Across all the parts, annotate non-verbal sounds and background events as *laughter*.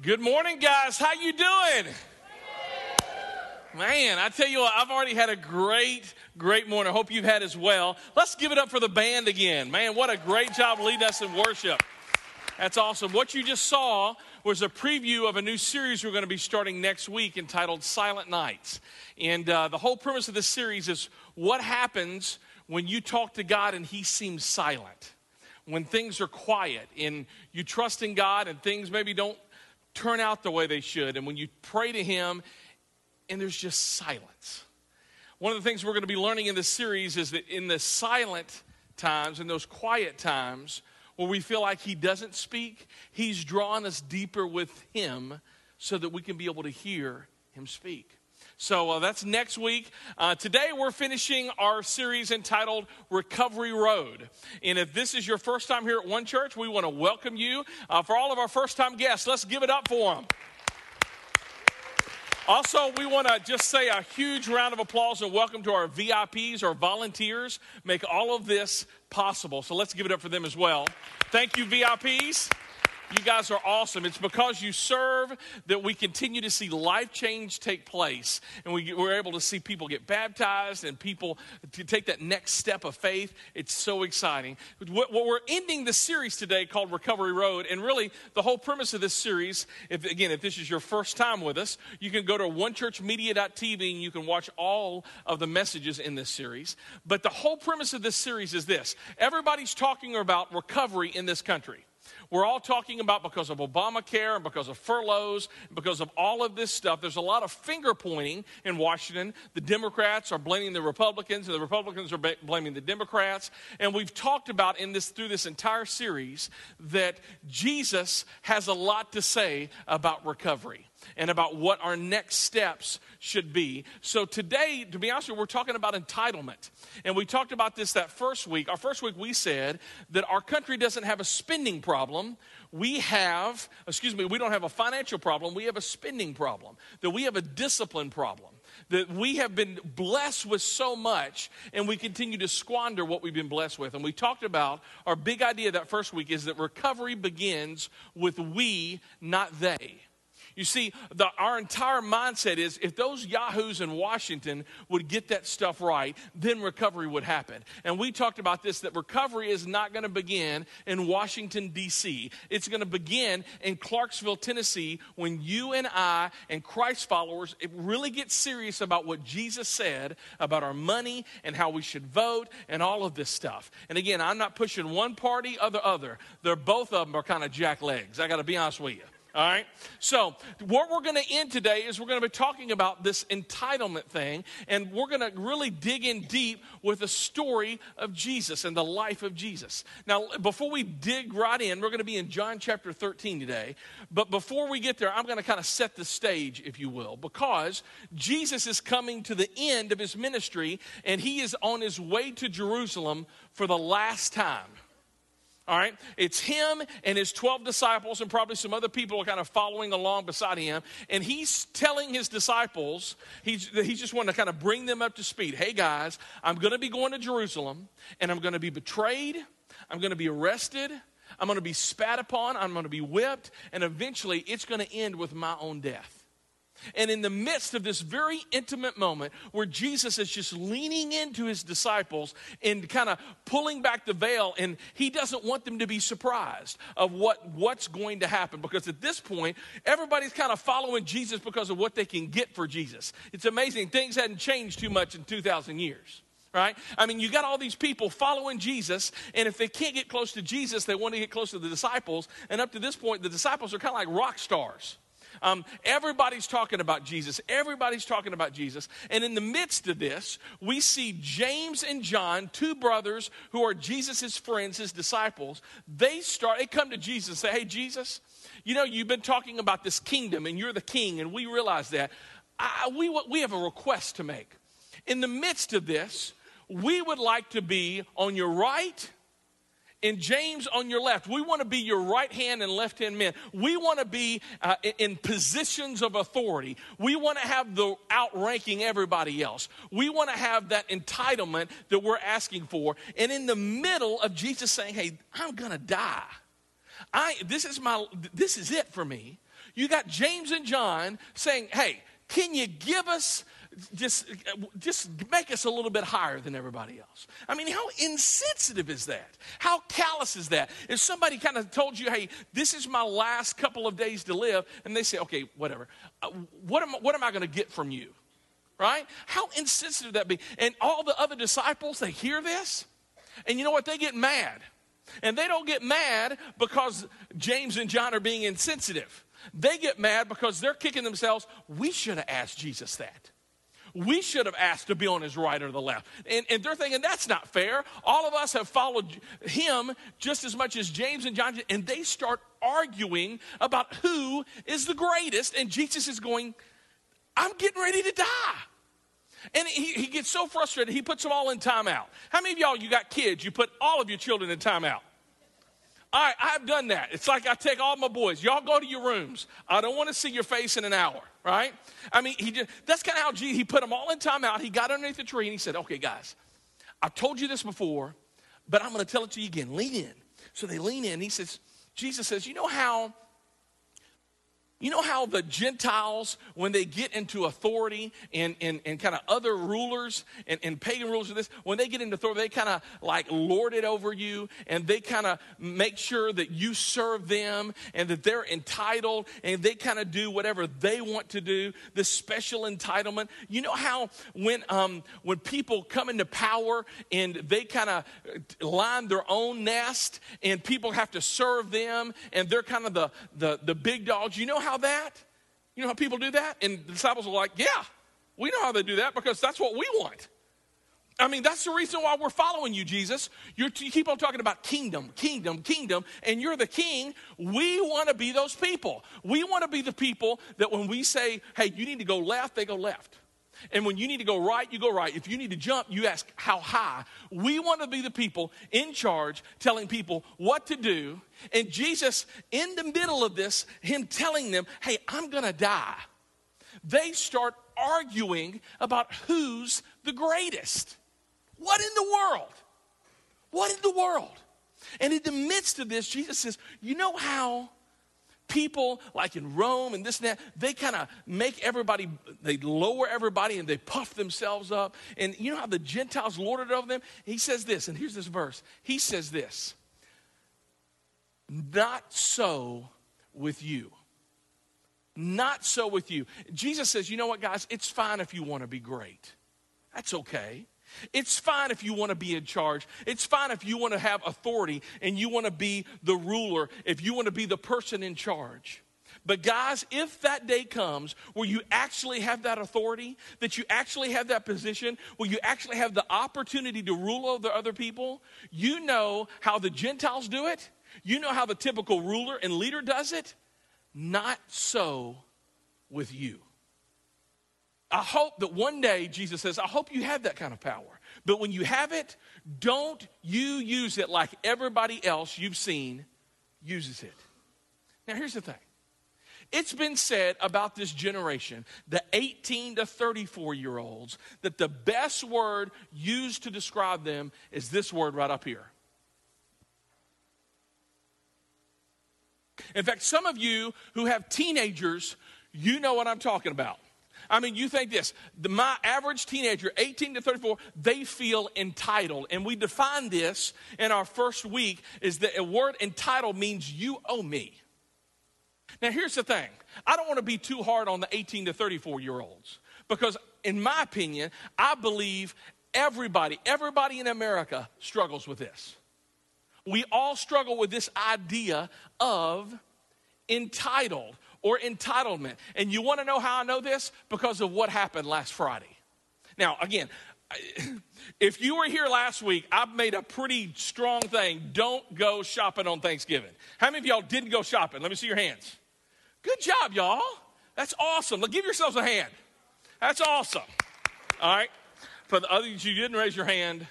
Good morning, guys. How you doing? Man, I tell you what, I've already had a great, great morning. I hope you've had as well. Let's give it up for the band again. Man, what a great job leading us in worship. That's awesome. What you just saw was a preview of a new series we're going to be starting next week entitled Silent Nights. And uh, the whole premise of this series is what happens when you talk to God and He seems silent. When things are quiet and you trust in God and things maybe don't turn out the way they should. And when you pray to Him and there's just silence. One of the things we're going to be learning in this series is that in the silent times, in those quiet times, where we feel like He doesn't speak, He's drawn us deeper with Him so that we can be able to hear Him speak. So uh, that's next week. Uh, today we're finishing our series entitled Recovery Road. And if this is your first time here at One Church, we want to welcome you. Uh, for all of our first time guests, let's give it up for them. Also, we want to just say a huge round of applause and welcome to our VIPs, our volunteers, make all of this possible. So let's give it up for them as well. Thank you, VIPs. You guys are awesome. It's because you serve that we continue to see life change take place. And we, are able to see people get baptized and people to take that next step of faith. It's so exciting. What, what we're ending the series today called Recovery Road. And really, the whole premise of this series, if, again, if this is your first time with us, you can go to onechurchmedia.tv and you can watch all of the messages in this series. But the whole premise of this series is this everybody's talking about recovery in this country. We're all talking about because of Obamacare and because of furloughs, because of all of this stuff. There's a lot of finger pointing in Washington. The Democrats are blaming the Republicans, and the Republicans are blaming the Democrats. And we've talked about in this through this entire series that Jesus has a lot to say about recovery and about what our next steps should be. So today, to be honest with you, we're talking about entitlement. And we talked about this that first week. Our first week, we said that our country doesn't have a spending problem. We have, excuse me, we don't have a financial problem. We have a spending problem. That we have a discipline problem that we have been blessed with so much and we continue to squander what we've been blessed with. And we talked about our big idea that first week is that recovery begins with we, not they. You see, the, our entire mindset is if those yahoos in Washington would get that stuff right, then recovery would happen. And we talked about this that recovery is not going to begin in Washington, D.C., it's going to begin in Clarksville, Tennessee, when you and I and Christ followers really get serious about what Jesus said about our money and how we should vote and all of this stuff. And again, I'm not pushing one party or the other. They're both of them are kind of jack legs. I got to be honest with you. All right? So, what we're going to end today is we're going to be talking about this entitlement thing, and we're going to really dig in deep with the story of Jesus and the life of Jesus. Now, before we dig right in, we're going to be in John chapter 13 today. But before we get there, I'm going to kind of set the stage, if you will, because Jesus is coming to the end of his ministry, and he is on his way to Jerusalem for the last time. All right? It's him and his 12 disciples, and probably some other people are kind of following along beside him. And he's telling his disciples, he's, he's just wanting to kind of bring them up to speed. Hey, guys, I'm going to be going to Jerusalem, and I'm going to be betrayed, I'm going to be arrested, I'm going to be spat upon, I'm going to be whipped, and eventually it's going to end with my own death. And in the midst of this very intimate moment where Jesus is just leaning into his disciples and kind of pulling back the veil, and he doesn't want them to be surprised of what, what's going to happen. Because at this point, everybody's kind of following Jesus because of what they can get for Jesus. It's amazing. Things hadn't changed too much in 2,000 years right? I mean, you got all these people following Jesus, and if they can't get close to Jesus, they want to get close to the disciples. And up to this point, the disciples are kind of like rock stars. Um, everybody's talking about Jesus. Everybody's talking about Jesus. And in the midst of this, we see James and John, two brothers who are Jesus' friends, his disciples. They start, they come to Jesus and say, Hey, Jesus, you know, you've been talking about this kingdom and you're the king, and we realize that. I, we, we have a request to make. In the midst of this, we would like to be on your right and James on your left. We want to be your right hand and left hand men. We want to be uh, in positions of authority. We want to have the outranking everybody else. We want to have that entitlement that we're asking for. And in the middle of Jesus saying, "Hey, I'm going to die. I this is my this is it for me." You got James and John saying, hey, can you give us just just make us a little bit higher than everybody else. I mean, how insensitive is that? How callous is that? If somebody kind of told you, "Hey, this is my last couple of days to live," and they say, "Okay, whatever. Uh, what am what am I going to get from you?" Right? How insensitive that be? And all the other disciples, they hear this, and you know what? They get mad. And they don't get mad because James and John are being insensitive. They get mad because they're kicking themselves. We should have asked Jesus that. We should have asked to be on his right or the left. And, and they're thinking that's not fair. All of us have followed him just as much as James and John, and they start arguing about who is the greatest. And Jesus is going, I'm getting ready to die. And he, he gets so frustrated, he puts them all in timeout. How many of y'all, you got kids, you put all of your children in timeout? All right, I've done that. It's like I take all my boys. Y'all go to your rooms. I don't want to see your face in an hour, right? I mean, he just, that's kind of how he put them all in timeout. He got underneath the tree and he said, okay, guys, I've told you this before, but I'm going to tell it to you again. Lean in. So they lean in. He says, Jesus says, you know how you know how the Gentiles, when they get into authority and, and, and kind of other rulers and, and pagan rulers of this, when they get into authority, they kind of like lord it over you and they kind of make sure that you serve them and that they're entitled and they kind of do whatever they want to do, this special entitlement. You know how when, um, when people come into power and they kind of line their own nest and people have to serve them and they're kind of the, the, the big dogs, you know how that? You know how people do that? And the disciples are like, yeah, we know how they do that because that's what we want. I mean, that's the reason why we're following you, Jesus. You're, you keep on talking about kingdom, kingdom, kingdom, and you're the king. We want to be those people. We want to be the people that when we say, hey, you need to go left, they go left. And when you need to go right, you go right. If you need to jump, you ask how high. We want to be the people in charge telling people what to do. And Jesus, in the middle of this, Him telling them, hey, I'm going to die, they start arguing about who's the greatest. What in the world? What in the world? And in the midst of this, Jesus says, you know how people like in Rome and this and that, they kind of make everybody, they lower everybody and they puff themselves up. And you know how the Gentiles lorded over them? He says this, and here's this verse. He says this Not so with you. Not so with you. Jesus says, you know what, guys? It's fine if you want to be great. That's okay. It's fine if you want to be in charge. It's fine if you want to have authority and you want to be the ruler, if you want to be the person in charge. But, guys, if that day comes where you actually have that authority, that you actually have that position, where you actually have the opportunity to rule over other people, you know how the Gentiles do it, you know how the typical ruler and leader does it. Not so with you. I hope that one day, Jesus says, I hope you have that kind of power. But when you have it, don't you use it like everybody else you've seen uses it. Now, here's the thing it's been said about this generation, the 18 to 34 year olds, that the best word used to describe them is this word right up here. In fact, some of you who have teenagers, you know what I'm talking about. I mean, you think this the, my average teenager, 18 to 34, they feel entitled. And we define this in our first week is that a word entitled means you owe me. Now, here's the thing I don't want to be too hard on the 18 to 34 year olds because, in my opinion, I believe everybody, everybody in America struggles with this. We all struggle with this idea of entitled or entitlement. And you want to know how I know this? Because of what happened last Friday. Now, again, *laughs* if you were here last week, I've made a pretty strong thing. Don't go shopping on Thanksgiving. How many of y'all didn't go shopping? Let me see your hands. Good job, y'all. That's awesome. Look, give yourselves a hand. That's awesome. All right. For the others you didn't raise your hand,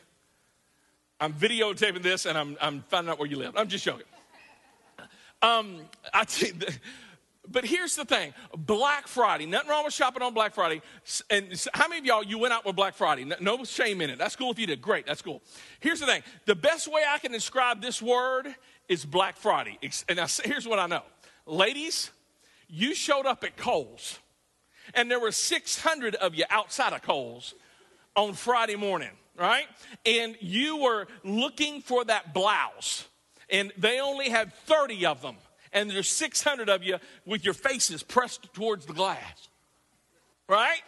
I'm videotaping this and I'm, I'm finding out where you live. I'm just joking. Um, I *laughs* t- but here's the thing Black Friday, nothing wrong with shopping on Black Friday. And how many of y'all, you went out with Black Friday? No shame in it. That's cool if you did. Great, that's cool. Here's the thing the best way I can describe this word is Black Friday. And here's what I know ladies, you showed up at Kohl's and there were 600 of you outside of Kohl's on Friday morning, right? And you were looking for that blouse, and they only had 30 of them, and there's 600 of you with your faces pressed towards the glass, right?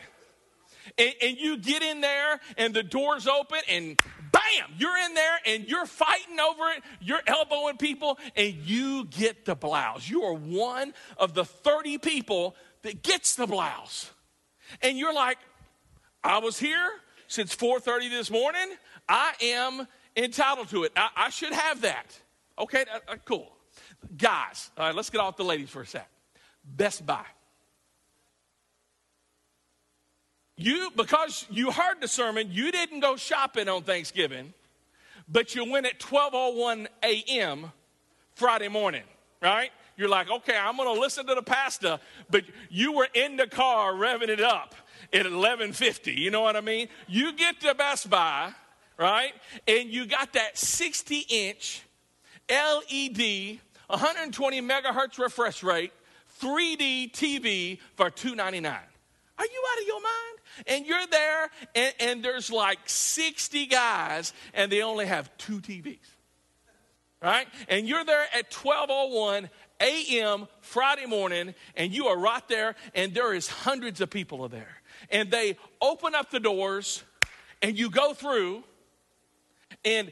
And, and you get in there, and the doors open, and bam, you're in there and you're fighting over it. You're elbowing people and you get the blouse. You are one of the 30 people that gets the blouse. And you're like, I was here since 4:30 this morning. I am entitled to it. I, I should have that. Okay, uh, cool. Guys, all right, let's get off the ladies for a sec. Best Buy. You, because you heard the sermon, you didn't go shopping on Thanksgiving, but you went at 12:01 a.m. Friday morning, right? You're like, okay, I'm going to listen to the pastor, but you were in the car revving it up at 11:50. You know what I mean? You get to Best Buy, right? And you got that 60 inch LED, 120 megahertz refresh rate, 3D TV for 2.99. Are you out of your mind? And you're there, and, and there's like 60 guys, and they only have two TVs right? And you're there at 1201 a.m. Friday morning, and you are right there, and there is hundreds of people there. And they open up the doors, and you go through, and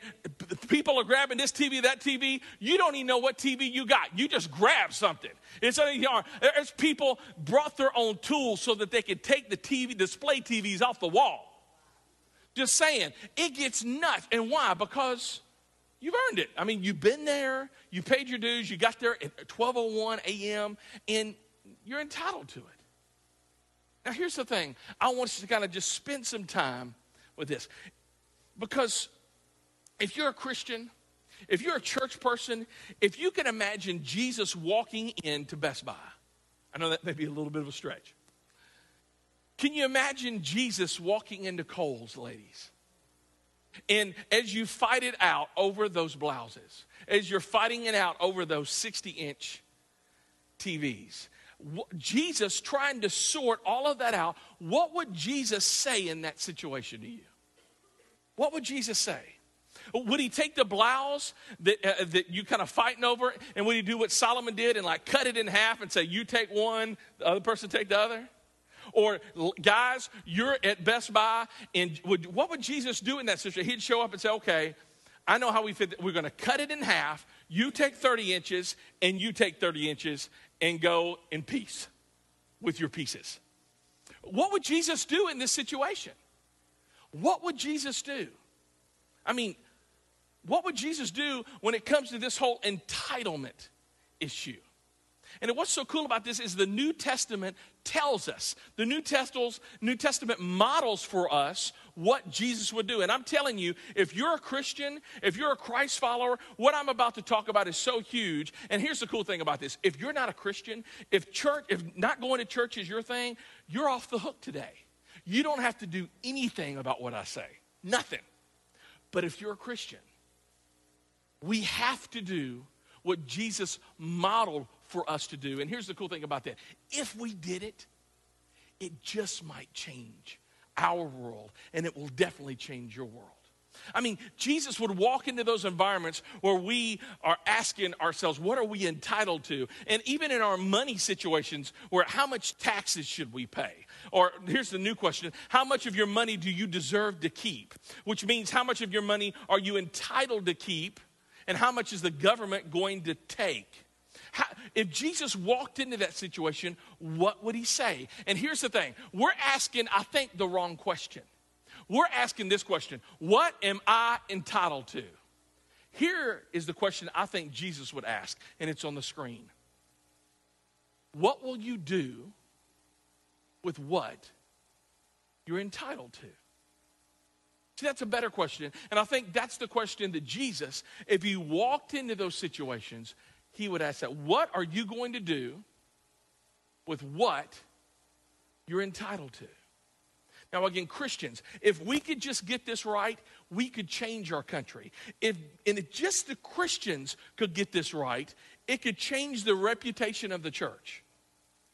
people are grabbing this TV, that TV. You don't even know what TV you got. You just grab something. It's under yard. There's people brought their own tools so that they could take the TV, display TVs off the wall. Just saying, it gets nuts. And why? Because You've earned it. I mean, you've been there, you paid your dues, you got there at 12:01 a.m. and you're entitled to it. Now, here's the thing. I want us to kind of just spend some time with this. Because if you're a Christian, if you're a church person, if you can imagine Jesus walking into Best Buy, I know that may be a little bit of a stretch. Can you imagine Jesus walking into Kohl's, ladies? And as you fight it out over those blouses, as you're fighting it out over those 60 inch TVs, Jesus trying to sort all of that out, what would Jesus say in that situation to you? What would Jesus say? Would he take the blouse that, uh, that you kind of fighting over, and would he do what Solomon did and like cut it in half and say, You take one, the other person take the other? Or, guys, you're at Best Buy, and would, what would Jesus do in that situation? He'd show up and say, okay, I know how we fit. We're going to cut it in half. You take 30 inches, and you take 30 inches, and go in peace with your pieces. What would Jesus do in this situation? What would Jesus do? I mean, what would Jesus do when it comes to this whole entitlement issue? And what's so cool about this is the New Testament tells us, the New Testament, New Testament models for us what Jesus would do. And I'm telling you, if you're a Christian, if you're a Christ follower, what I'm about to talk about is so huge. And here's the cool thing about this if you're not a Christian, if church, if not going to church is your thing, you're off the hook today. You don't have to do anything about what I say, nothing. But if you're a Christian, we have to do what Jesus modeled for us to do. And here's the cool thing about that if we did it, it just might change our world, and it will definitely change your world. I mean, Jesus would walk into those environments where we are asking ourselves, what are we entitled to? And even in our money situations, where how much taxes should we pay? Or here's the new question how much of your money do you deserve to keep? Which means, how much of your money are you entitled to keep? And how much is the government going to take? How, if Jesus walked into that situation, what would he say? And here's the thing we're asking, I think, the wrong question. We're asking this question What am I entitled to? Here is the question I think Jesus would ask, and it's on the screen. What will you do with what you're entitled to? See, that's a better question. And I think that's the question that Jesus, if he walked into those situations, he would ask that What are you going to do with what you're entitled to? Now, again, Christians, if we could just get this right, we could change our country. If, and if just the Christians could get this right, it could change the reputation of the church.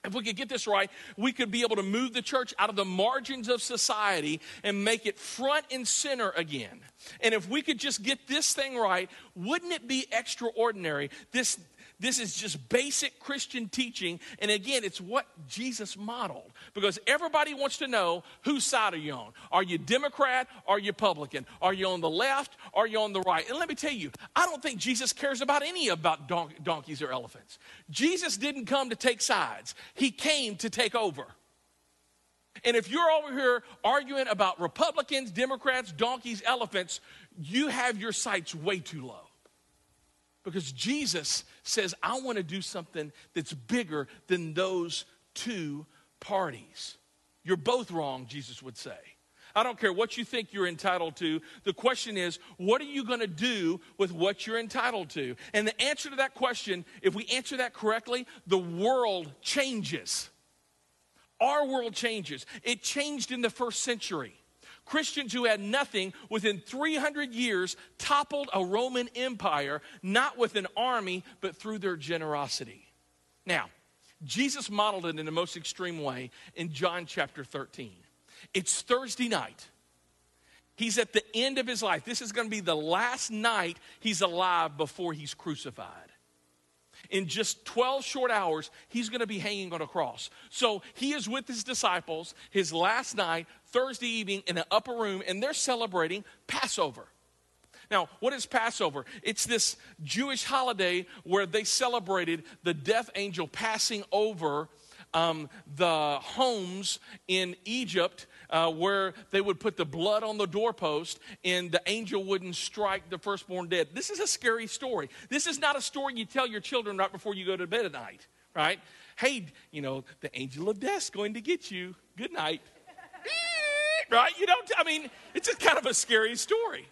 If we could get this right, we could be able to move the church out of the margins of society and make it front and center again. And if we could just get this thing right, wouldn't it be extraordinary? This, this is just basic Christian teaching. And again, it's what Jesus modeled. Because everybody wants to know whose side are you on? Are you Democrat? Are you Republican? Are you on the left? Are you on the right? And let me tell you, I don't think Jesus cares about any about don- donkeys or elephants. Jesus didn't come to take sides, he came to take over. And if you're over here arguing about Republicans, Democrats, donkeys, elephants, you have your sights way too low. Because Jesus says, I want to do something that's bigger than those two parties. You're both wrong, Jesus would say. I don't care what you think you're entitled to. The question is, what are you going to do with what you're entitled to? And the answer to that question, if we answer that correctly, the world changes. Our world changes. It changed in the first century. Christians who had nothing within 300 years toppled a Roman Empire, not with an army, but through their generosity. Now, Jesus modeled it in the most extreme way in John chapter 13. It's Thursday night. He's at the end of his life. This is going to be the last night he's alive before he's crucified in just 12 short hours, he's going to be hanging on a cross. So he is with his disciples his last night, Thursday evening, in an upper room, and they're celebrating Passover. Now, what is Passover? It's this Jewish holiday where they celebrated the death angel passing over um, the homes in Egypt uh, where they would put the blood on the doorpost and the angel wouldn't strike the firstborn dead. This is a scary story. This is not a story you tell your children right before you go to bed at night, right? Hey, you know, the angel of death's going to get you. Good night. *laughs* right? You don't, I mean, it's just kind of a scary story.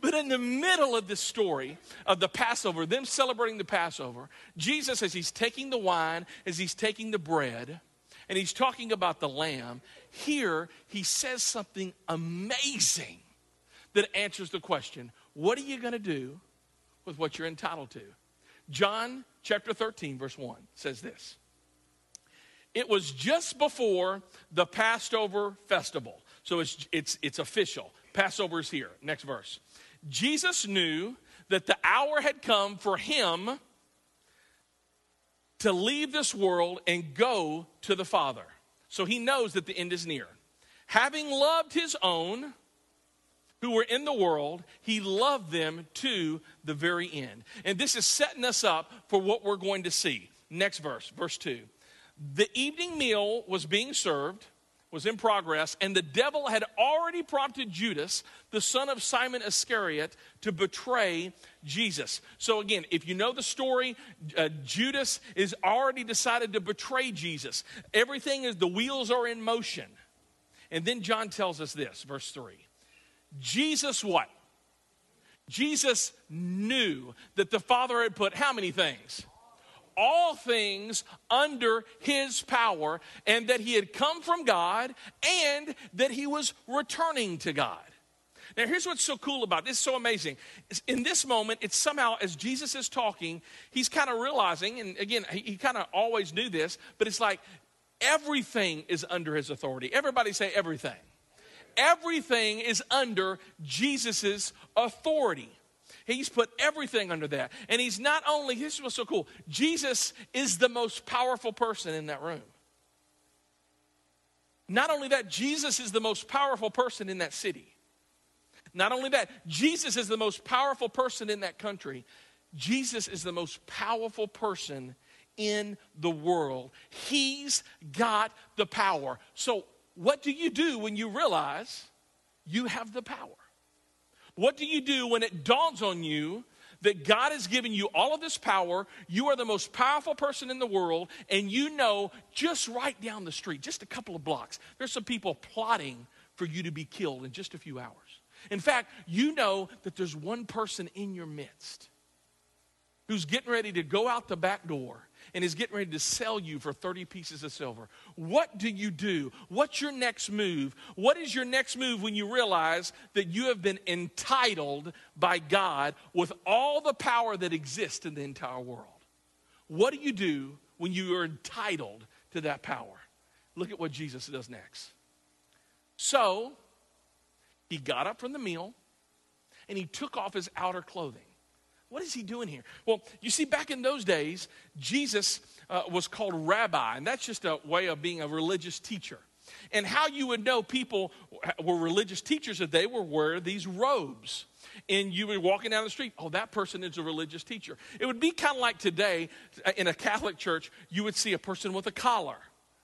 But in the middle of this story of the Passover, them celebrating the Passover, Jesus, as he's taking the wine, as he's taking the bread, and he's talking about the lamb, here he says something amazing that answers the question what are you going to do with what you're entitled to? John chapter 13, verse 1 says this It was just before the Passover festival. So it's, it's, it's official. Passover is here. Next verse. Jesus knew that the hour had come for him to leave this world and go to the Father. So he knows that the end is near. Having loved his own who were in the world, he loved them to the very end. And this is setting us up for what we're going to see. Next verse, verse 2. The evening meal was being served was in progress, and the devil had already prompted Judas, the son of Simon Iscariot, to betray Jesus. So, again, if you know the story, uh, Judas is already decided to betray Jesus. Everything is, the wheels are in motion. And then John tells us this, verse 3. Jesus what? Jesus knew that the Father had put how many things? All things under his power, and that he had come from God, and that he was returning to God. Now, here's what's so cool about this, so amazing. In this moment, it's somehow, as Jesus is talking, he's kind of realizing, and again, he, kind of always knew this, but it's like everything is under his authority. Everybody say everything. Everything is under Jesus's authority. He's put everything under that. And he's not only, this is what's so cool, Jesus is the most powerful person in that room. Not only that, Jesus is the most powerful person in that city. Not only that, Jesus is the most powerful person in that country. Jesus is the most powerful person in the world. He's got the power. So, what do you do when you realize you have the power? What do you do when it dawns on you that God has given you all of this power? You are the most powerful person in the world, and you know just right down the street, just a couple of blocks, there's some people plotting for you to be killed in just a few hours. In fact, you know that there's one person in your midst who's getting ready to go out the back door and is getting ready to sell you for 30 pieces of silver. What do you do? What's your next move? What is your next move when you realize that you have been entitled by God with all the power that exists in the entire world? What do you do when you are entitled to that power. Look at what Jesus does next. So he got up from the meal and he took off his outer clothing. What is he doing here? Well, you see, back in those days, Jesus uh, was called rabbi, and that's just a way of being a religious teacher. And how you would know people were religious teachers if they were wearing these robes. And you were walking down the street, oh, that person is a religious teacher. It would be kind of like today uh, in a Catholic church, you would see a person with a collar,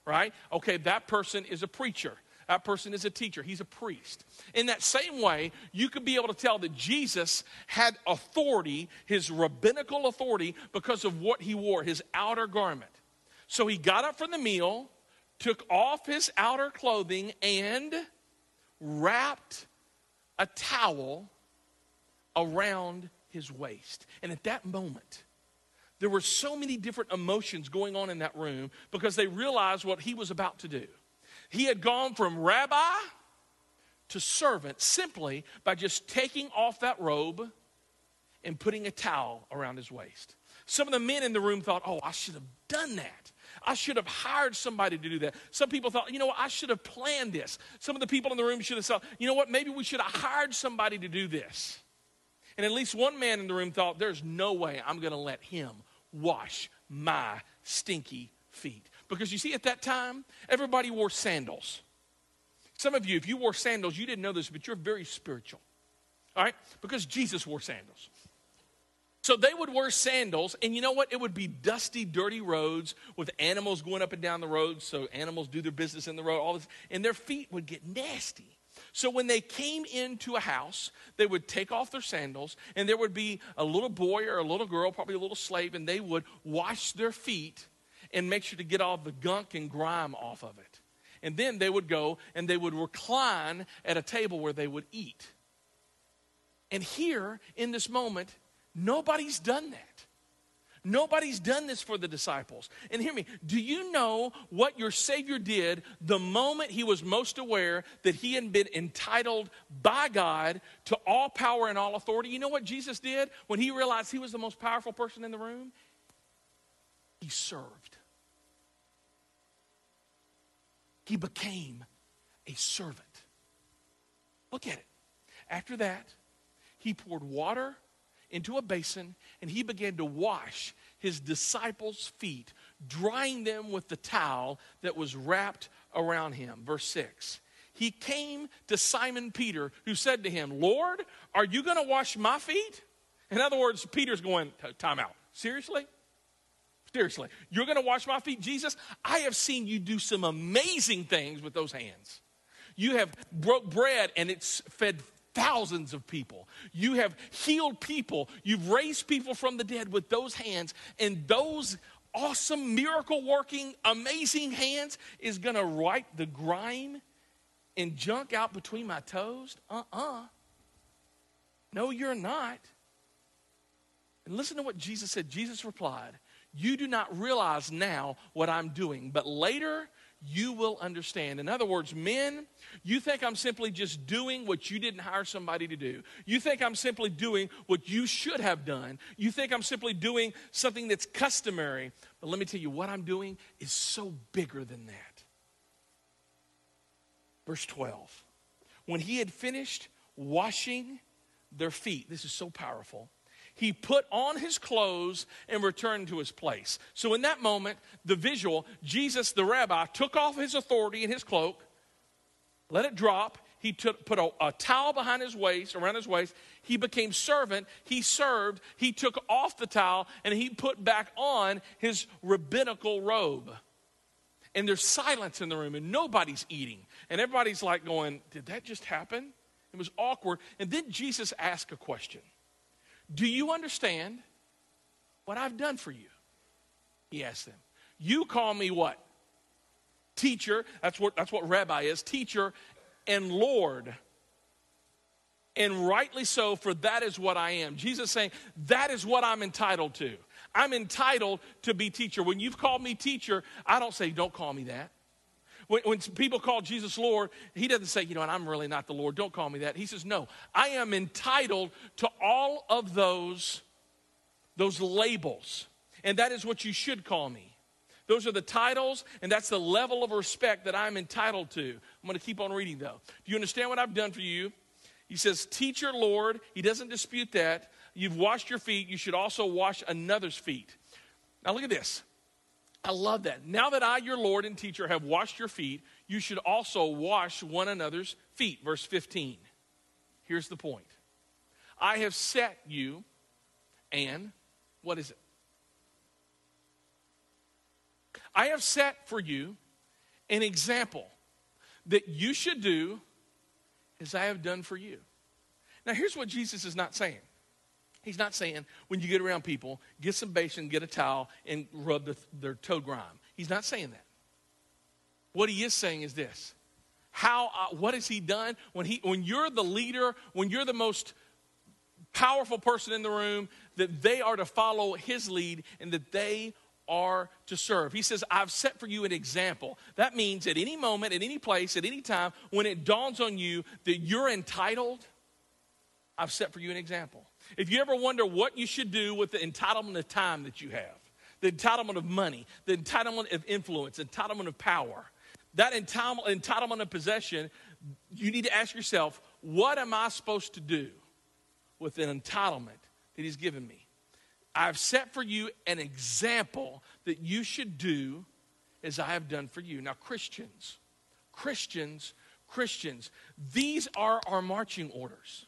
right? Okay, that person is a preacher. That person is a teacher, he's a priest. In that same way, you could be able to tell that Jesus had authority, his rabbinical authority, because of what he wore, his outer garment. So he got up from the meal, took off his outer clothing, and wrapped a towel around his waist. And at that moment, there were so many different emotions going on in that room because they realized what he was about to do. He had gone from rabbi to servant simply by just taking off that robe and putting a towel around his waist. Some of the men in the room thought, oh, I should have done that. I should have hired somebody to do that. Some people thought, you know what, I should have planned this. Some of the people in the room should have thought, you know what, maybe we should have hired somebody to do this. And at least one man in the room thought, there's no way I'm going to let him wash my stinky feet. Because you see, at that time, everybody wore sandals. Some of you, if you wore sandals, you didn't know this, but you're very spiritual. All right? Because Jesus wore sandals. So they would wear sandals, and you know what? It would be dusty, dirty roads with animals going up and down the road. So animals do their business in the road, all this, and their feet would get nasty. So when they came into a house, they would take off their sandals, and there would be a little boy or a little girl, probably a little slave, and they would wash their feet and make sure to get all the gunk and grime off of it. And then they would go and they would recline at a table where they would eat. And here, in this moment, nobody's done that. Nobody's done this for the disciples. And hear me, do you know what your Savior did the moment he was most aware that he had been entitled by God to all power and all authority? You know what Jesus did when he realized he was the most powerful person in the room? He served. He became a servant. Look at it. After that, he poured water into a basin and he began to wash his disciples' feet, drying them with the towel that was wrapped around him. Verse 6. He came to Simon Peter, who said to him, Lord, are you going to wash my feet? In other words, Peter's going, time out. Seriously? Seriously, you're going to wash my feet, Jesus? I have seen you do some amazing things with those hands. You have broke bread and it's fed thousands of people. You have healed people. You've raised people from the dead with those hands. And those awesome, miracle working, amazing hands is going to wipe the grime and junk out between my toes? Uh uh-uh. uh No, you're not. And listen to what Jesus said. Jesus replied, you do not realize now what I'm doing, but later you will understand. In other words, men, you think I'm simply just doing what you didn't hire somebody to do. You think I'm simply doing what you should have done. You think I'm simply doing something that's customary. But let me tell you, what I'm doing is so bigger than that. Verse 12. When he had finished washing their feet, this is so powerful he put on his clothes and returned to his place. So, in that moment, the visual, Jesus, the rabbi, took off his authority and his cloak, let it drop. He took, put a, a towel behind his waist, around his waist. He became servant. He served. He took off the towel and he put back on his rabbinical robe. And there's silence in the room and nobody's eating. And everybody's like going, Did that just happen? It was awkward. And then Jesus asked a question. Do you understand what I've done for you? He asked them. You call me what? Teacher. That's what, that's what rabbi is. Teacher and Lord. And rightly so, for that is what I am. Jesus saying, that is what I'm entitled to. I'm entitled to be teacher. When you've called me teacher, I don't say, don't call me that. When, when, people call Jesus Lord, he doesn't say, you know, and I'm really not the Lord. Don't call me that. He says, no, I am entitled to all of those, those labels. And that is what you should call me. Those are the titles, and that's the level of respect that I'm entitled to. I'm going to keep on reading, though. Do you understand what I've done for you? He says, Teacher, Lord. He doesn't dispute that. You've washed your feet. You should also wash another's feet. Now, look at this. I love that. Now that I, your Lord and teacher, have washed your feet, you should also wash one another's feet. Verse 15. Here's the point I have set you, and what is it? I have set for you an example that you should do as I have done for you. Now, here's what Jesus is not saying. He's not saying when you get around people, get some basin, get a towel, and rub the, their toe grime. He's not saying that. What he is saying is this how uh, what has he done when he when you're the leader when you're the most powerful person in the room that they are to follow his lead and that they are to serve. He says, I've set for you an example. That means at any moment, at any place, at any time, when it dawns on you that you're entitled, I've set for you an example. If you ever wonder what you should do with the entitlement of time that you have, the entitlement of money, the entitlement of influence, entitlement of power, that entitlement, entitlement of possession, you need to ask yourself, what am I supposed to do with an entitlement that He's given me? I've set for you an example that you should do as I have done for you. Now, Christians, Christians, Christians, these are our marching orders.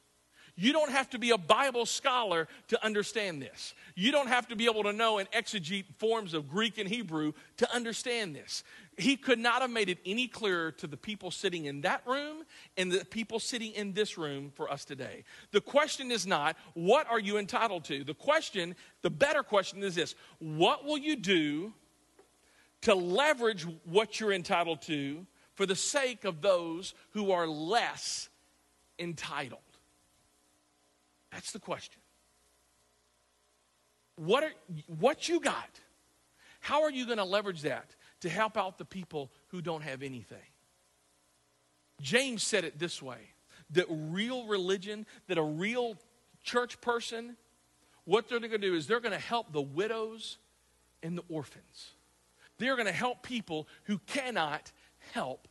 You don't have to be a Bible scholar to understand this. You don't have to be able to know and exegete forms of Greek and Hebrew to understand this. He could not have made it any clearer to the people sitting in that room and the people sitting in this room for us today. The question is not, what are you entitled to? The question, the better question is this what will you do to leverage what you're entitled to for the sake of those who are less entitled? That's the question. What, are, what you got, how are you going to leverage that to help out the people who don't have anything? James said it this way that real religion, that a real church person, what they're going to do is they're going to help the widows and the orphans. They're going to help people who cannot help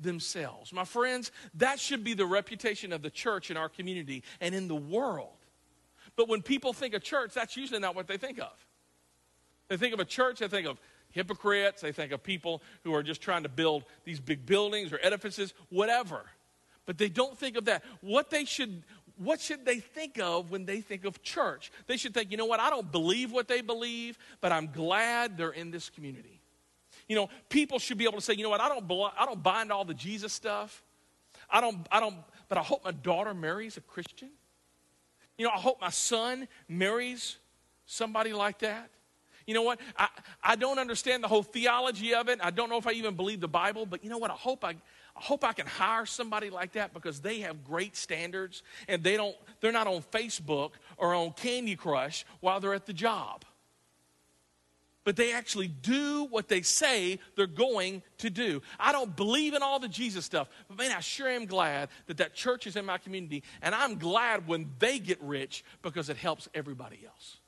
themselves. My friends, that should be the reputation of the church in our community and in the world. But when people think of church, that's usually not what they think of. They think of a church, they think of hypocrites, they think of people who are just trying to build these big buildings or edifices, whatever. But they don't think of that. What they should what should they think of when they think of church? They should think, you know what, I don't believe what they believe, but I'm glad they're in this community. You know, people should be able to say, you know what, I don't, I don't bind all the Jesus stuff. I don't, I don't, but I hope my daughter marries a Christian. You know, I hope my son marries somebody like that. You know what? I, I don't understand the whole theology of it. I don't know if I even believe the Bible, but you know what? I hope I, I hope I can hire somebody like that because they have great standards and they don't, they're not on Facebook or on Candy Crush while they're at the job but they actually do what they say they're going to do. I don't believe in all the Jesus stuff, but man, I sure am glad that that church is in my community, and I'm glad when they get rich because it helps everybody else.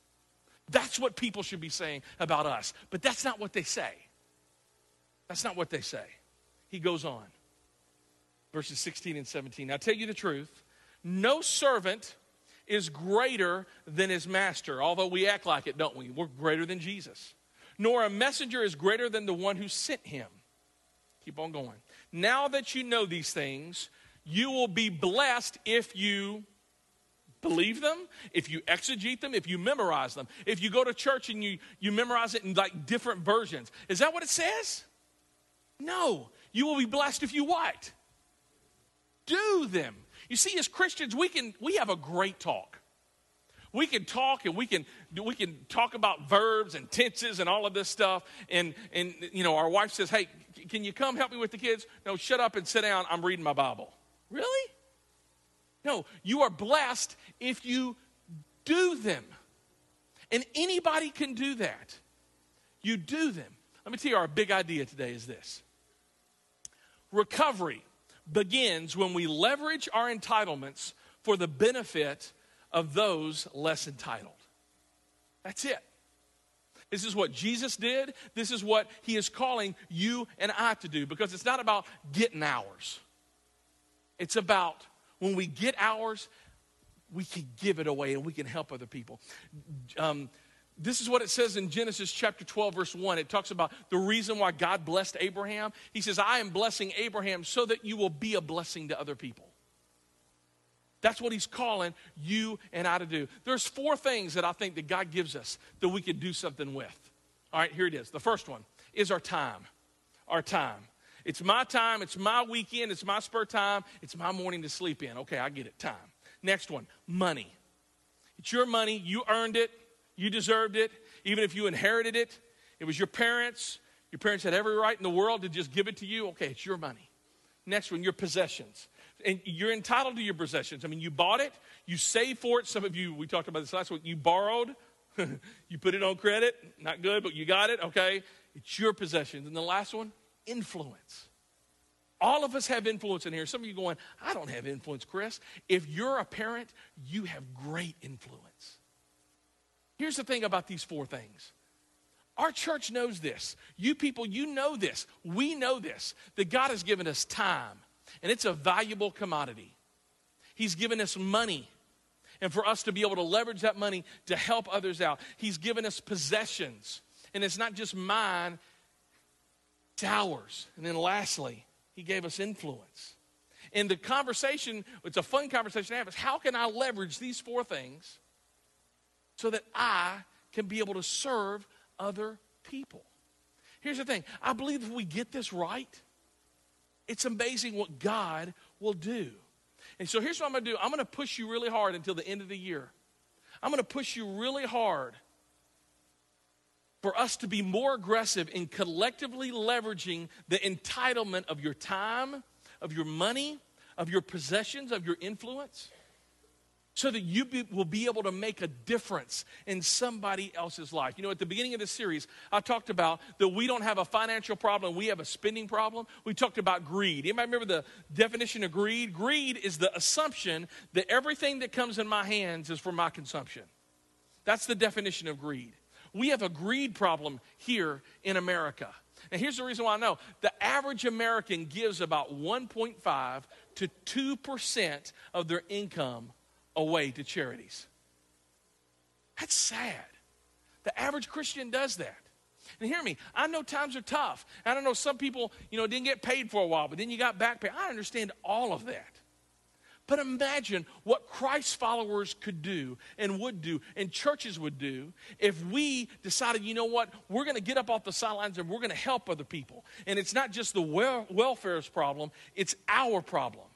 That's what people should be saying about us, but that's not what they say. That's not what they say. He goes on, verses 16 and 17. I tell you the truth no servant is greater than his master, although we act like it, don't we? We're greater than Jesus nor a messenger is greater than the one who sent him. Keep on going. Now that you know these things, you will be blessed if you believe them, if you exegete them, if you memorize them. If you go to church and you, you memorize it in like different versions. Is that what it says? No. You will be blessed if you what? Do them. You see, as Christians, we can we have a great talk. We can talk and we can we can talk about verbs and tenses and all of this stuff. And and you know, our wife says, "Hey, can you come help me with the kids?" No, shut up and sit down. I'm reading my Bible. Really? No, you are blessed if you do them. And anybody can do that. You do them. Let me tell you, our big idea today is this recovery begins when we leverage our entitlements for the benefit of those less entitled. That's it. This is what Jesus did. This is what he is calling you and I to do because it's not about getting ours. It's about when we get ours, we can give it away and we can help other people. Um, this is what it says in Genesis chapter 12, verse 1. It talks about the reason why God blessed Abraham. He says, I am blessing Abraham so that you will be a blessing to other people. That's what he's calling you and I to do. There's four things that I think that God gives us that we can do something with. All right, here it is. The first one is our time. Our time. It's my time, it's my weekend, it's my spare time, it's my morning to sleep in. Okay, I get it. Time. Next one, money. It's your money, you earned it, you deserved it, even if you inherited it. It was your parents. Your parents had every right in the world to just give it to you. Okay, it's your money. Next one, your possessions and you're entitled to your possessions. I mean, you bought it, you saved for it. Some of you, we talked about this last week, you borrowed, *laughs* you put it on credit, not good, but you got it, okay? It's your possessions. And the last one, influence. All of us have influence in here. Some of you going, I don't have influence, Chris. If you're a parent, you have great influence. Here's the thing about these four things. Our church knows this. You people, you know this. We know this. That God has given us time and it's a valuable commodity. He's given us money. And for us to be able to leverage that money to help others out, He's given us possessions. And it's not just mine, it's ours. And then lastly, He gave us influence. And the conversation, it's a fun conversation to have, is how can I leverage these four things so that I can be able to serve other people? Here's the thing I believe if we get this right, it's amazing what God will do. And so here's what I'm going to do I'm going to push you really hard until the end of the year. I'm going to push you really hard for us to be more aggressive in collectively leveraging the entitlement of your time, of your money, of your possessions, of your influence so that you be, will be able to make a difference in somebody else's life. You know, at the beginning of this series, I talked about that we don't have a financial problem, we have a spending problem. We talked about greed. Anybody remember the definition of greed? Greed is the assumption that everything that comes in my hands is for my consumption. That's the definition of greed. We have a greed problem here in America. And here's the reason why I know the average American gives about 1.5 to 2% of their income away to charities. That's sad. The average Christian does that. And hear me, I know times are tough. I don't know some people, you know, didn't get paid for a while, but then you got back pay. I understand all of that. But imagine what Christ's followers could do and would do and churches would do if we decided, you know what, we're going to get up off the sidelines and we're going to help other people. And it's not just the wel- welfare's problem, it's our problem.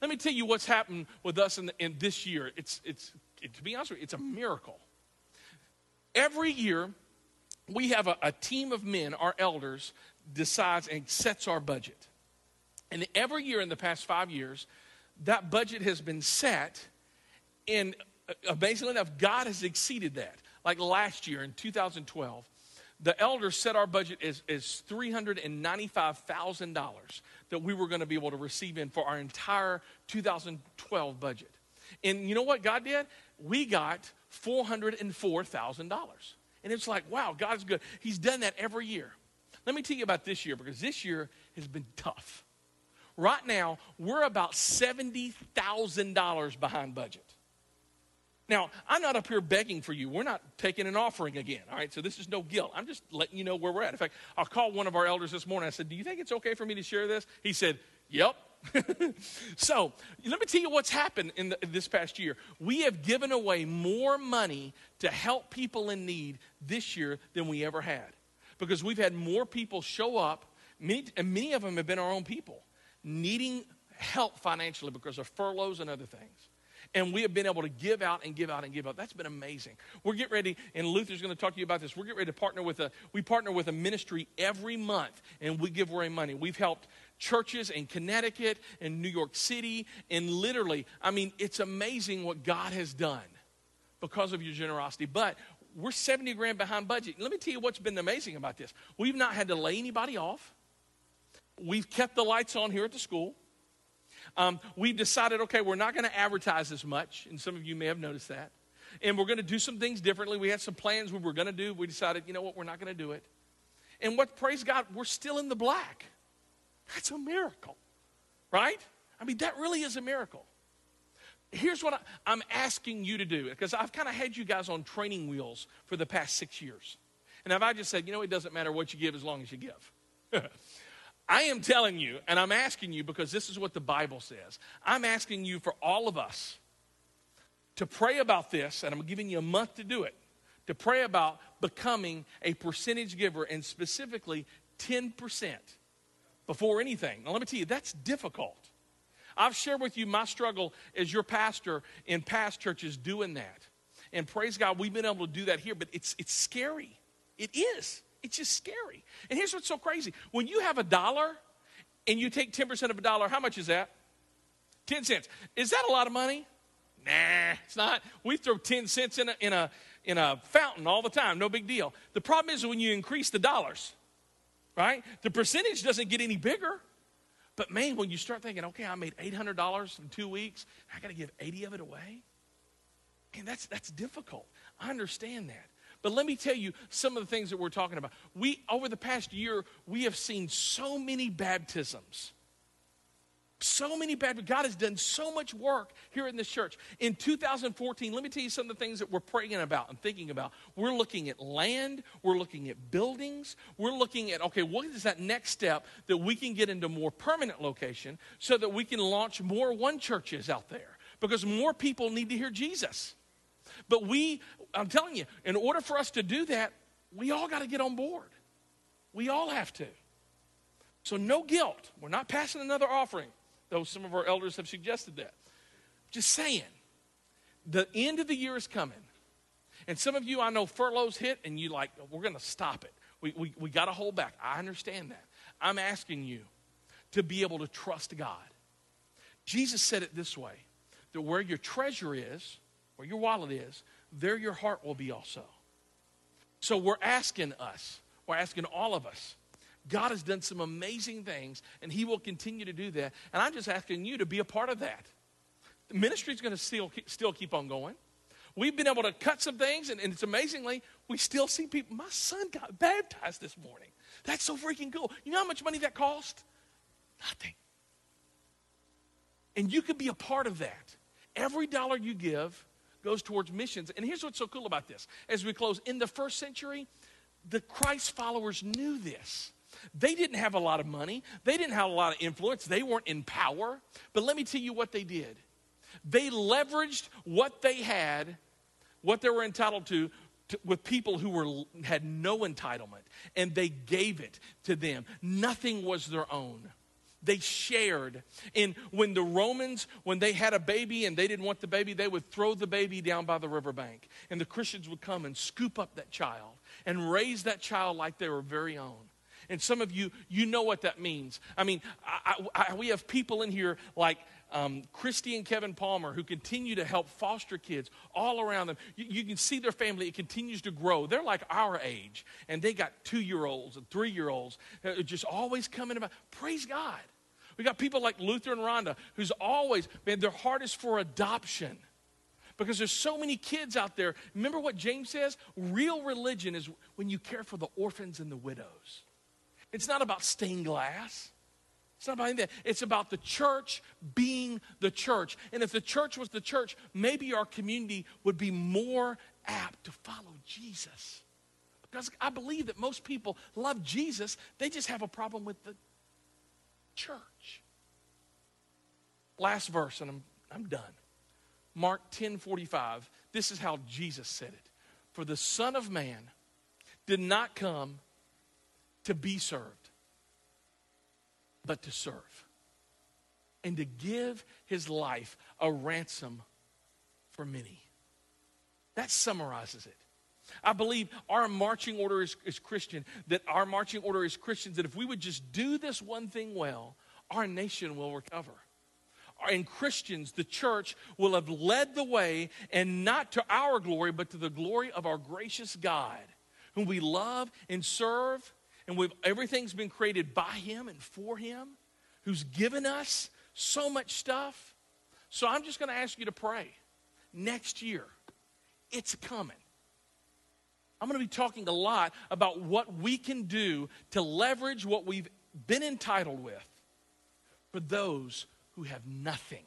Let me tell you what's happened with us in, the, in this year. It's, it's, it, to be honest with you, it's a miracle. Every year, we have a, a team of men, our elders, decides and sets our budget. And every year in the past five years, that budget has been set, and uh, amazingly enough, God has exceeded that. Like last year in 2012, the elders set our budget as, as $395,000 that we were going to be able to receive in for our entire 2012 budget. And you know what God did? We got $404,000. And it's like, wow, God's good. He's done that every year. Let me tell you about this year because this year has been tough. Right now, we're about $70,000 behind budget. Now, I'm not up here begging for you. We're not taking an offering again, all right? So this is no guilt. I'm just letting you know where we're at. In fact, I called one of our elders this morning. I said, Do you think it's okay for me to share this? He said, Yep. *laughs* so let me tell you what's happened in the, this past year. We have given away more money to help people in need this year than we ever had because we've had more people show up, many, and many of them have been our own people, needing help financially because of furloughs and other things and we have been able to give out and give out and give out. That's been amazing. We're getting ready, and Luther's going to talk to you about this. We're getting ready to partner with a, we partner with a ministry every month, and we give away money. We've helped churches in Connecticut and New York City, and literally, I mean, it's amazing what God has done because of your generosity. But we're 70 grand behind budget. Let me tell you what's been amazing about this. We've not had to lay anybody off. We've kept the lights on here at the school. Um, we've decided, okay, we're not going to advertise as much, and some of you may have noticed that. and we're going to do some things differently. We had some plans we were going to do. We decided, you know what, we're not going to do it. And what, praise God, we're still in the black. That's a miracle, right? I mean, that really is a miracle. Here's what I, am asking you to do because I've kind of had you guys on training wheels for the past six years. And have I just said, you know, it doesn't matter what you give as long as you give? *laughs* I am telling you, and I'm asking you because this is what the Bible says. I'm asking you for all of us to pray about this, and I'm giving you a month to do it, to pray about becoming a percentage giver and specifically 10% before anything. Now, let me tell you, that's difficult. I've shared with you my struggle as your pastor in past churches doing that. And praise God, we've been able to do that here, but it's, it's scary. It is. It's just scary. And here's what's so crazy when you have a dollar and you take 10% of a dollar, how much is that? 10 cents. Is that a lot of money? Nah, it's not. We throw 10 cents in a, in a, in a fountain all the time, no big deal. The problem is when you increase the dollars, right? The percentage doesn't get any bigger. But man, when you start thinking, okay, I made $800 in two weeks, I got to give 80 of it away. And that's, that's difficult. I understand that. But let me tell you some of the things that we're talking about. We, over the past year, we have seen so many baptisms so many bad, God has done so much work here in this church. In 2014, let me tell you some of the things that we're praying about and thinking about. We're looking at land, we're looking at buildings, we're looking at, okay, what is that next step that we can get into more permanent location so that we can launch more one churches out there? Because more people need to hear Jesus. But we, I'm telling you, in order for us to do that, we all got to get on board. We all have to. So, no guilt. We're not passing another offering though some of our elders have suggested that. Just saying, the end of the year is coming. And some of you, I know furloughs hit, and you like, we're going to stop it. We, we, we got to hold back. I understand that. I'm asking you to be able to trust God. Jesus said it this way that where your treasure is, where your wallet is, there your heart will be also. So we're asking us, we're asking all of us God has done some amazing things, and He will continue to do that. And I'm just asking you to be a part of that. The ministry is going to still, still keep on going. We've been able to cut some things, and, and it's amazingly, we still see people. My son got baptized this morning. That's so freaking cool. You know how much money that cost? Nothing. And you could be a part of that. Every dollar you give goes towards missions. And here's what's so cool about this as we close in the first century, the Christ followers knew this. They didn't have a lot of money, they didn't have a lot of influence, they weren't in power. But let me tell you what they did they leveraged what they had, what they were entitled to, to, with people who were had no entitlement and they gave it to them nothing was their own they shared and when the romans when they had a baby and they didn't want the baby they would throw the baby down by the riverbank and the christians would come and scoop up that child and raise that child like they were very own and some of you, you know what that means. I mean, I, I, we have people in here like um, Christy and Kevin Palmer who continue to help foster kids all around them. You, you, can see their family, it continues to grow. They're like our age, and they got two year olds and three year olds just always coming about. Praise God. We got people like Luther and Rhonda who's always, man, their heart is for adoption because there's so many kids out there. Remember what James says? Real religion is when you care for the orphans and the widows. It's not about stained glass. It's not about anything. It's about the church being the church. And if the church was the church, maybe our community would be more apt to follow Jesus. Because I believe that most people love Jesus, they just have a problem with the church. Last verse, and I'm, I'm done. Mark 10 45. This is how Jesus said it. For the Son of Man did not come to be served, but to serve. And to give his life a ransom for many. That summarizes it. I believe our marching order is, is Christian, that our marching order is Christians, that if we would just do this one thing well, our nation will recover. And Christians, the church, will have led the way, and not to our glory, but to the glory of our gracious God, whom we love and serve and we've, everything's been created by Him and for Him, who's given us so much stuff. So I'm just going to ask you to pray next year, it's coming. I'm going to be talking a lot about what we can do to leverage what we've been entitled with for those who have nothing.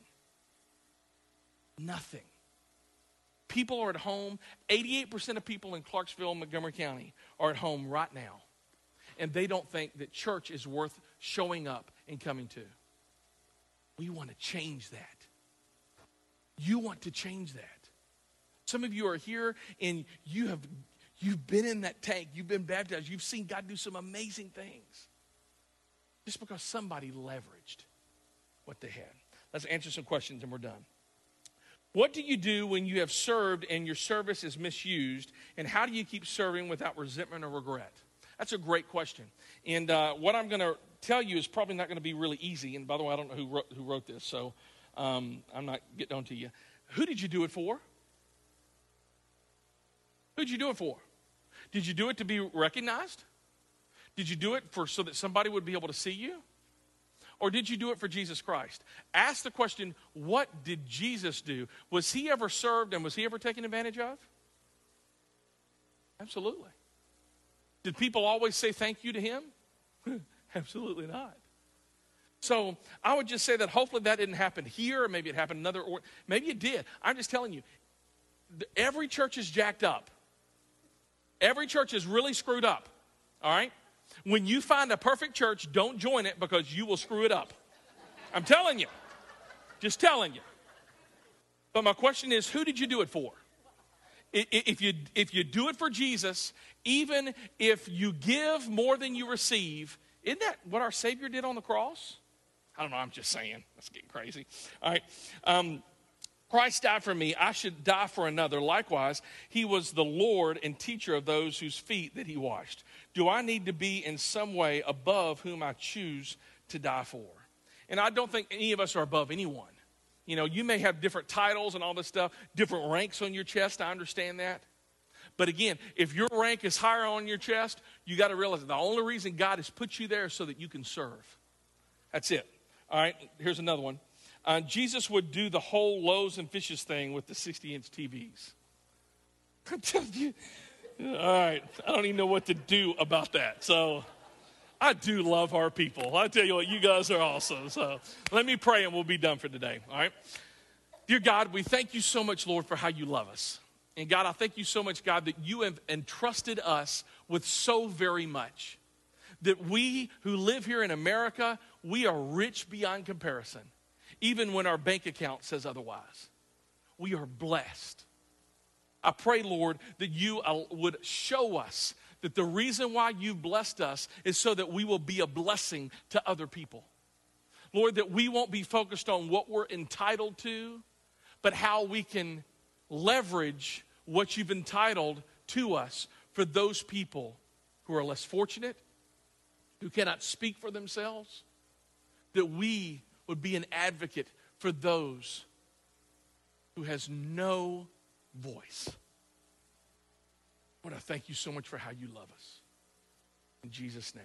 Nothing. People are at home. 88% of people in Clarksville, Montgomery County are at home right now. And they don't think that church is worth showing up and coming to. We want to change that. You want to change that. Some of you are here and you have you've been in that tank, you've been baptized, you've seen God do some amazing things. Just because somebody leveraged what they had. Let's answer some questions and we're done. What do you do when you have served and your service is misused? And how do you keep serving without resentment or regret? That's a great question. And uh, what I'm going to tell you is probably not going to be really easy. And by the way, I don't know who wrote, who wrote this, so um, I'm not getting on to you. Who did you do it for? Who did you do it for? Did you do it to be recognized? Did you do it for so that somebody would be able to see you? Or did you do it for Jesus Christ? Ask the question, what did Jesus do? Was he ever served and was he ever taken advantage of? Absolutely. Did people always say thank you to him? *laughs* Absolutely not. So I would just say that hopefully that didn't happen here, or maybe it happened another, or maybe it did. I'm just telling you, every church is jacked up. Every church is really screwed up. All right? When you find a perfect church, don't join it because you will screw it up. I'm telling you. Just telling you. But my question is who did you do it for? If you, if you do it for Jesus, even if you give more than you receive, isn't that what our Savior did on the cross? I don't know, I'm just saying. That's getting crazy. All right. Um, Christ died for me, I should die for another. Likewise, he was the Lord and teacher of those whose feet that he washed. Do I need to be in some way above whom I choose to die for? And I don't think any of us are above anyone. You know, you may have different titles and all this stuff, different ranks on your chest. I understand that. But again, if your rank is higher on your chest, you got to realize the only reason God has put you there is so that you can serve. That's it. All right, here's another one. Uh, Jesus would do the whole loaves and fishes thing with the 60 inch TVs. *laughs* I'm telling you, all right, I don't even know what to do about that. So I do love our people. I tell you what, you guys are awesome. So let me pray and we'll be done for today. All right. Dear God, we thank you so much, Lord, for how you love us. And God, I thank you so much, God, that you have entrusted us with so very much. That we who live here in America, we are rich beyond comparison, even when our bank account says otherwise. We are blessed. I pray, Lord, that you uh, would show us that the reason why you've blessed us is so that we will be a blessing to other people. Lord, that we won't be focused on what we're entitled to, but how we can leverage what you've entitled to us for those people who are less fortunate, who cannot speak for themselves, that we would be an advocate for those who has no voice. I thank you so much for how you love us. In Jesus' name.